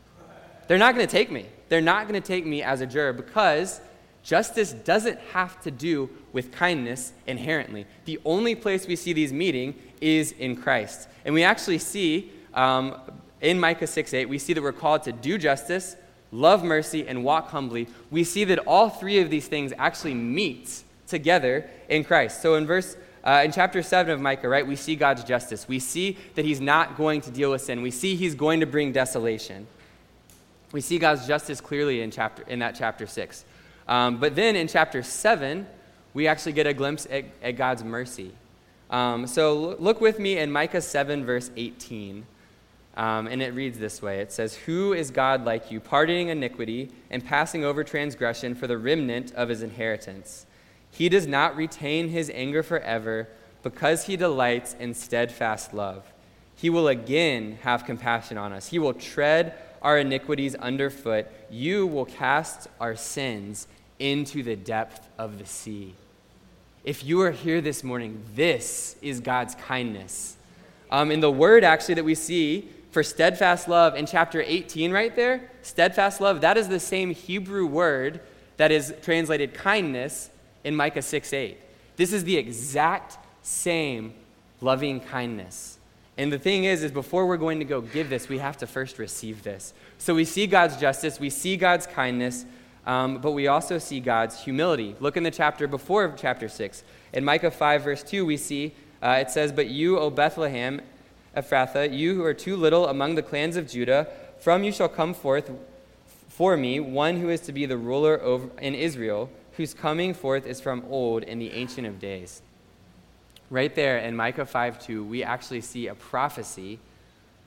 They're not going to take me. They're not going to take me as a juror because Justice doesn't have to do with kindness inherently. The only place we see these meeting is in Christ. And we actually see um, in Micah 6 8, we see that we're called to do justice, love mercy, and walk humbly. We see that all three of these things actually meet together in Christ. So in verse uh, in chapter 7 of Micah, right, we see God's justice. We see that he's not going to deal with sin. We see he's going to bring desolation. We see God's justice clearly in, chapter, in that chapter 6. Um, but then in chapter 7, we actually get a glimpse at, at God's mercy. Um, so look with me in Micah 7, verse 18. Um, and it reads this way It says, Who is God like you, pardoning iniquity and passing over transgression for the remnant of his inheritance? He does not retain his anger forever because he delights in steadfast love. He will again have compassion on us. He will tread our iniquities underfoot. You will cast our sins into the depth of the sea. If you are here this morning, this is God's kindness. Um, and the word actually that we see for steadfast love in chapter 18 right there, steadfast love, that is the same Hebrew word that is translated kindness in Micah 6 8. This is the exact same loving kindness. And the thing is, is before we're going to go give this, we have to first receive this. So we see God's justice, we see God's kindness, um, but we also see God's humility. Look in the chapter before chapter 6. In Micah 5, verse 2, we see uh, it says, But you, O Bethlehem, Ephrathah, you who are too little among the clans of Judah, from you shall come forth for me one who is to be the ruler over, in Israel, whose coming forth is from old in the Ancient of Days. Right there in Micah 5 2, we actually see a prophecy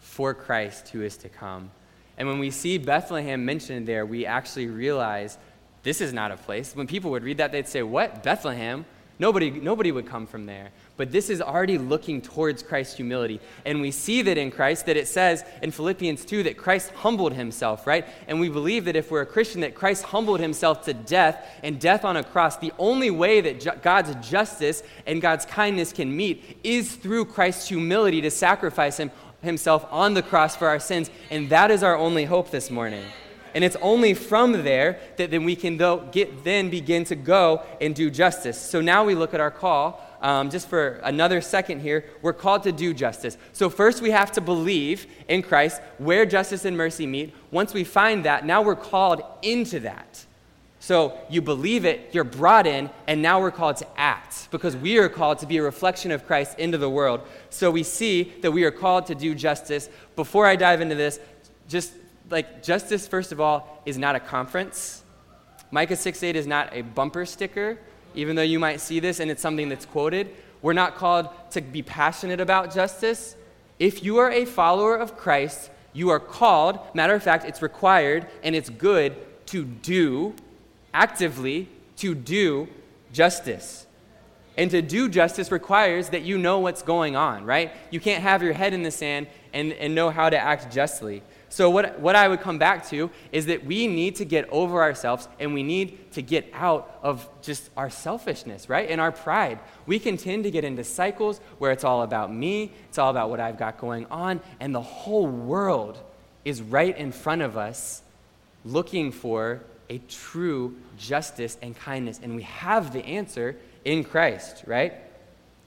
for Christ who is to come. And when we see Bethlehem mentioned there, we actually realize this is not a place. When people would read that, they'd say, What? Bethlehem? Nobody, nobody would come from there. But this is already looking towards Christ's humility. And we see that in Christ, that it says in Philippians 2 that Christ humbled himself, right? And we believe that if we're a Christian, that Christ humbled himself to death and death on a cross. The only way that ju- God's justice and God's kindness can meet is through Christ's humility to sacrifice him, himself on the cross for our sins. And that is our only hope this morning. And it's only from there that then we can though get, then begin to go and do justice. So now we look at our call. Um, just for another second here, we're called to do justice. So first we have to believe in Christ where justice and mercy meet. Once we find that, now we're called into that. So you believe it, you're brought in, and now we're called to act because we are called to be a reflection of Christ into the world. So we see that we are called to do justice. Before I dive into this, just like justice, first of all, is not a conference. Micah 6 8 is not a bumper sticker, even though you might see this and it's something that's quoted. We're not called to be passionate about justice. If you are a follower of Christ, you are called, matter of fact, it's required and it's good to do, actively, to do justice. And to do justice requires that you know what's going on, right? You can't have your head in the sand and, and know how to act justly. So, what, what I would come back to is that we need to get over ourselves and we need to get out of just our selfishness, right? And our pride. We can tend to get into cycles where it's all about me, it's all about what I've got going on, and the whole world is right in front of us looking for a true justice and kindness. And we have the answer in Christ, right?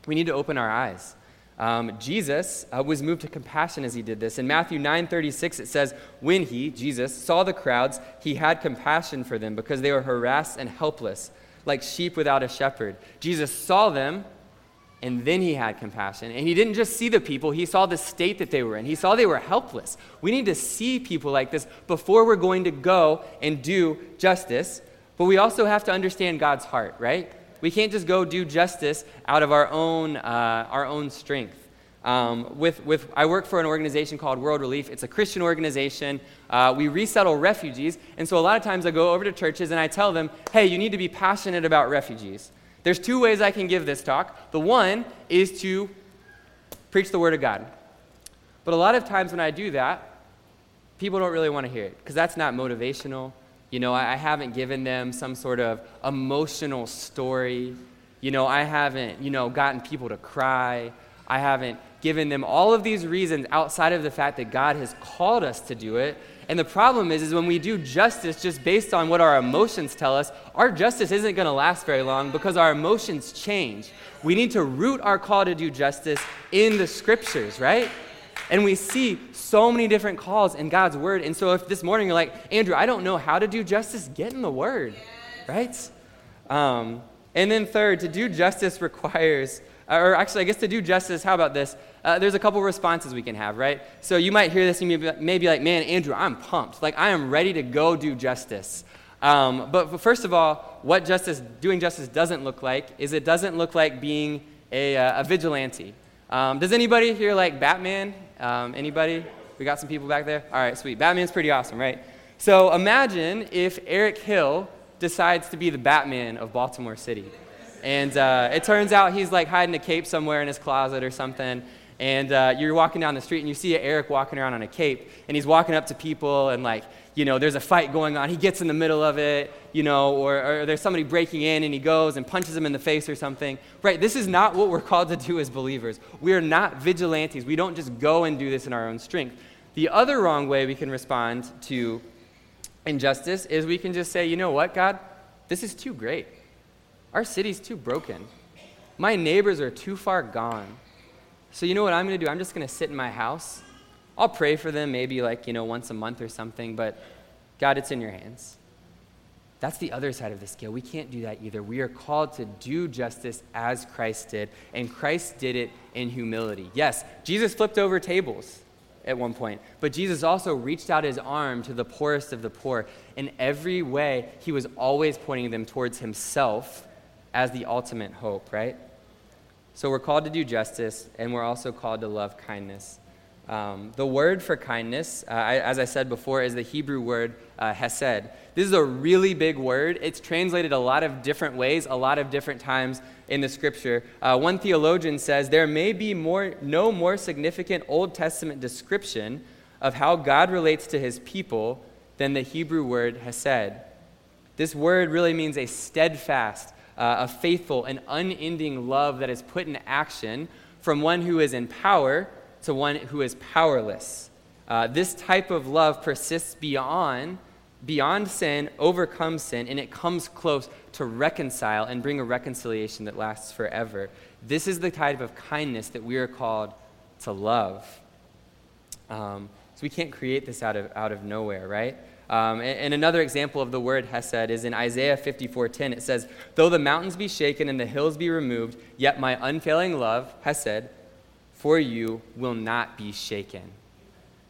We need to open our eyes. Um, Jesus uh, was moved to compassion as he did this. In Matthew 9:36 it says, "When he, Jesus, saw the crowds, he had compassion for them because they were harassed and helpless, like sheep without a shepherd." Jesus saw them and then he had compassion. And he didn't just see the people, he saw the state that they were in. He saw they were helpless. We need to see people like this before we're going to go and do justice. But we also have to understand God's heart, right? We can't just go do justice out of our own, uh, our own strength. Um, with, with, I work for an organization called World Relief. It's a Christian organization. Uh, we resettle refugees. And so a lot of times I go over to churches and I tell them, hey, you need to be passionate about refugees. There's two ways I can give this talk. The one is to preach the Word of God. But a lot of times when I do that, people don't really want to hear it because that's not motivational. You know, I, I haven't given them some sort of emotional story. You know, I haven't, you know, gotten people to cry. I haven't given them all of these reasons outside of the fact that God has called us to do it. And the problem is, is when we do justice just based on what our emotions tell us, our justice isn't going to last very long because our emotions change. We need to root our call to do justice in the scriptures, right? And we see so many different calls in God's word. And so if this morning you're like, Andrew, I don't know how to do justice, get in the word, right? Um, and then third, to do justice requires, or actually, I guess to do justice, how about this? Uh, there's a couple responses we can have, right? So you might hear this and you may be like, man, Andrew, I'm pumped. Like, I am ready to go do justice. Um, but first of all, what justice, doing justice doesn't look like is it doesn't look like being a, uh, a vigilante. Um, does anybody here like Batman? Um, anybody? We got some people back there? All right, sweet. Batman's pretty awesome, right? So imagine if Eric Hill decides to be the Batman of Baltimore City. And uh, it turns out he's like hiding a cape somewhere in his closet or something. And uh, you're walking down the street and you see Eric walking around on a cape, and he's walking up to people, and like, you know, there's a fight going on. He gets in the middle of it, you know, or, or there's somebody breaking in and he goes and punches him in the face or something. Right? This is not what we're called to do as believers. We are not vigilantes. We don't just go and do this in our own strength. The other wrong way we can respond to injustice is we can just say, you know what, God? This is too great. Our city's too broken. My neighbors are too far gone. So, you know what I'm going to do? I'm just going to sit in my house. I'll pray for them maybe like, you know, once a month or something, but God, it's in your hands. That's the other side of the scale. We can't do that either. We are called to do justice as Christ did, and Christ did it in humility. Yes, Jesus flipped over tables at one point, but Jesus also reached out his arm to the poorest of the poor. In every way, he was always pointing them towards himself as the ultimate hope, right? So we're called to do justice, and we're also called to love kindness. Um, the word for kindness, uh, I, as I said before, is the Hebrew word uh, hesed. This is a really big word. It's translated a lot of different ways, a lot of different times in the scripture. Uh, one theologian says there may be more, no more significant Old Testament description of how God relates to his people than the Hebrew word hesed. This word really means a steadfast, uh, a faithful, and unending love that is put in action from one who is in power to one who is powerless. Uh, this type of love persists beyond, beyond sin, overcomes sin, and it comes close to reconcile and bring a reconciliation that lasts forever. This is the type of kindness that we are called to love. Um, so we can't create this out of, out of nowhere, right? Um, and, and, another example of the word hesed is in Isaiah 54:10. It says, "Though the mountains be shaken and the hills be removed, yet my unfailing love, hesed, for you will not be shaken."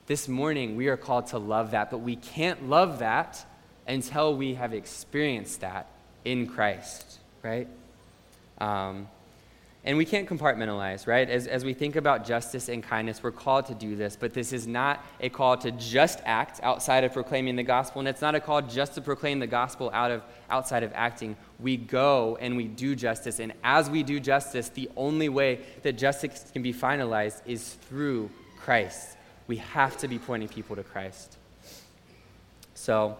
This morning we are called to love that, but we can't love that until we have experienced that in Christ, right? Um, and we can't compartmentalize, right? As, as we think about justice and kindness, we're called to do this, but this is not a call to just act outside of proclaiming the gospel, and it's not a call just to proclaim the gospel out of, outside of acting. We go and we do justice, and as we do justice, the only way that justice can be finalized is through Christ. We have to be pointing people to Christ. So,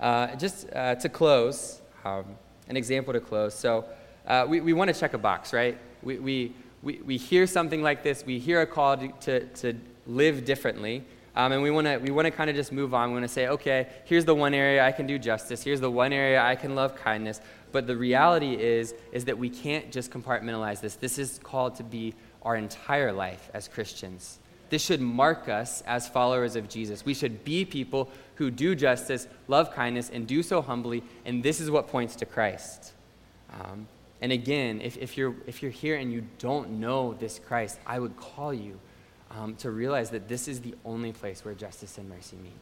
uh, just uh, to close, um, an example to close. So, uh, we, we want to check a box, right? We, we, we, we hear something like this, we hear a call to, to, to live differently, um, and we want to we wanna kind of just move on. We want to say, okay, here's the one area I can do justice, here's the one area I can love kindness. But the reality is, is that we can't just compartmentalize this. This is called to be our entire life as Christians. This should mark us as followers of Jesus. We should be people who do justice, love kindness, and do so humbly, and this is what points to Christ. Um, and again, if, if, you're, if you're here and you don't know this Christ, I would call you um, to realize that this is the only place where justice and mercy meet.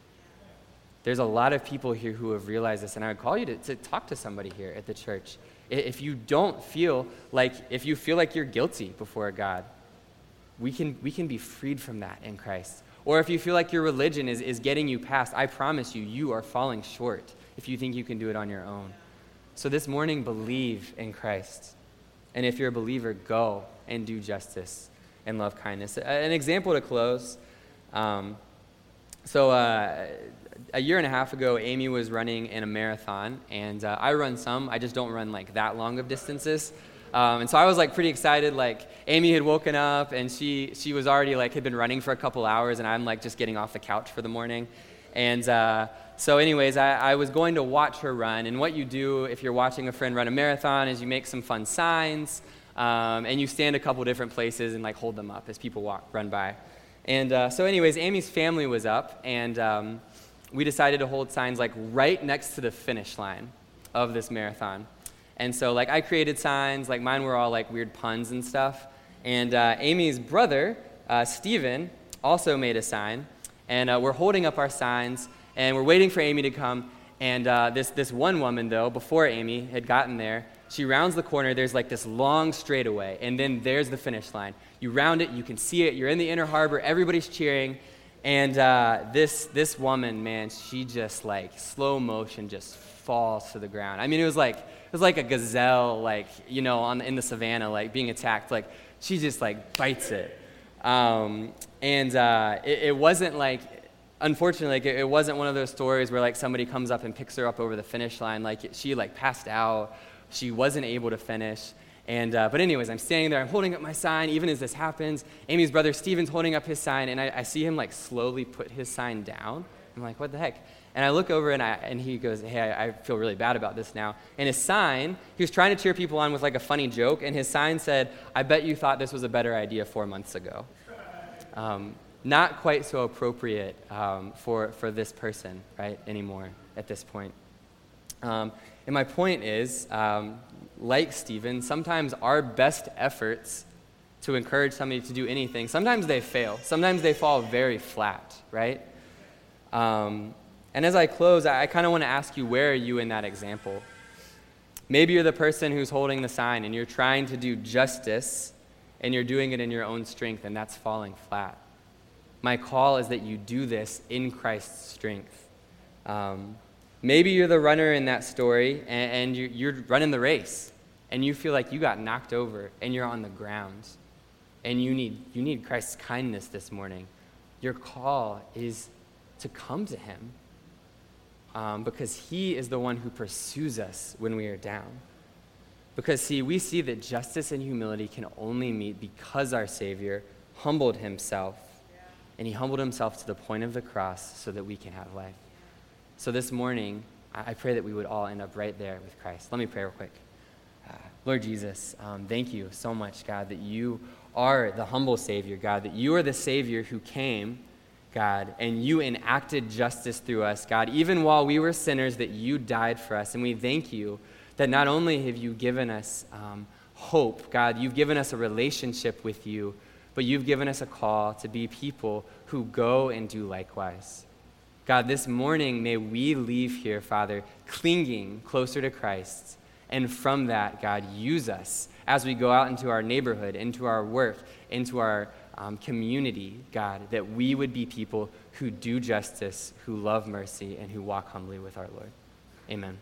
There's a lot of people here who have realized this, and I would call you to, to talk to somebody here at the church. If you don't feel like, if you feel like you're guilty before God, we can, we can be freed from that in Christ. Or if you feel like your religion is, is getting you past, I promise you, you are falling short if you think you can do it on your own. So this morning, believe in Christ. And if you're a believer, go and do justice and love kindness. An example to close. Um, so, uh, a year and a half ago, Amy was running in a marathon, and uh, I run some. I just don't run like that long of distances. Um, and so I was like pretty excited. Like Amy had woken up, and she she was already like had been running for a couple hours, and I'm like just getting off the couch for the morning. And uh, so, anyways, I, I, was going to watch her run. And what you do if you're watching a friend run a marathon is you make some fun signs um, and you stand a couple different places and like hold them up as people walk, run by. And uh, so, anyways, Amy's family was up, and um, we decided to hold signs like right next to the finish line of this marathon. And so, like, I created signs, like, mine were all like weird puns and stuff. And uh, Amy's brother, uh, Steven, also made a sign. And uh, we're holding up our signs and we're waiting for Amy to come. And uh, this, this one woman, though, before Amy had gotten there, she rounds the corner. There's like this long straightaway, and then there's the finish line. You round it, you can see it. You're in the inner harbor, everybody's cheering. And uh, this, this woman, man, she just like slow motion just falls to the ground. I mean, it was like, it was like a gazelle, like, you know, on, in the savannah, like being attacked. Like, she just like bites it. Um, and uh, it, it, wasn't like, unfortunately, like, it, wasn't one of those stories where like somebody comes up and picks her up over the finish line. Like she like passed out, she wasn't able to finish. And, uh, but anyways, I'm standing there, I'm holding up my sign, even as this happens. Amy's brother Steven's holding up his sign, and I, I see him like slowly put his sign down. I'm like, what the heck? And I look over and, I, and he goes, Hey, I, I, feel really bad about this now. And his sign, he was trying to cheer people on with like a funny joke, and his sign said, I bet you thought this was a better idea four months ago. Um, not quite so appropriate um, for, for this person, right, anymore at this point. Um, and my point is, um, like Stephen, sometimes our best efforts to encourage somebody to do anything, sometimes they fail. Sometimes they fall very flat, right? Um, and as I close, I, I kind of want to ask you where are you in that example? Maybe you're the person who's holding the sign and you're trying to do justice and you're doing it in your own strength and that's falling flat. My call is that you do this in Christ's strength. Um, Maybe you're the runner in that story and, and you, you're running the race and you feel like you got knocked over and you're on the ground and you need, you need Christ's kindness this morning. Your call is to come to Him um, because He is the one who pursues us when we are down. Because, see, we see that justice and humility can only meet because our Savior humbled Himself. And He humbled Himself to the point of the cross so that we can have life. So this morning, I pray that we would all end up right there with Christ. Let me pray real quick. Uh, Lord Jesus, um, thank you so much, God, that you are the humble Savior, God, that you are the Savior who came, God, and you enacted justice through us, God, even while we were sinners, that you died for us. And we thank you that not only have you given us um, hope, God, you've given us a relationship with you, but you've given us a call to be people who go and do likewise. God, this morning, may we leave here, Father, clinging closer to Christ. And from that, God, use us as we go out into our neighborhood, into our work, into our um, community, God, that we would be people who do justice, who love mercy, and who walk humbly with our Lord. Amen.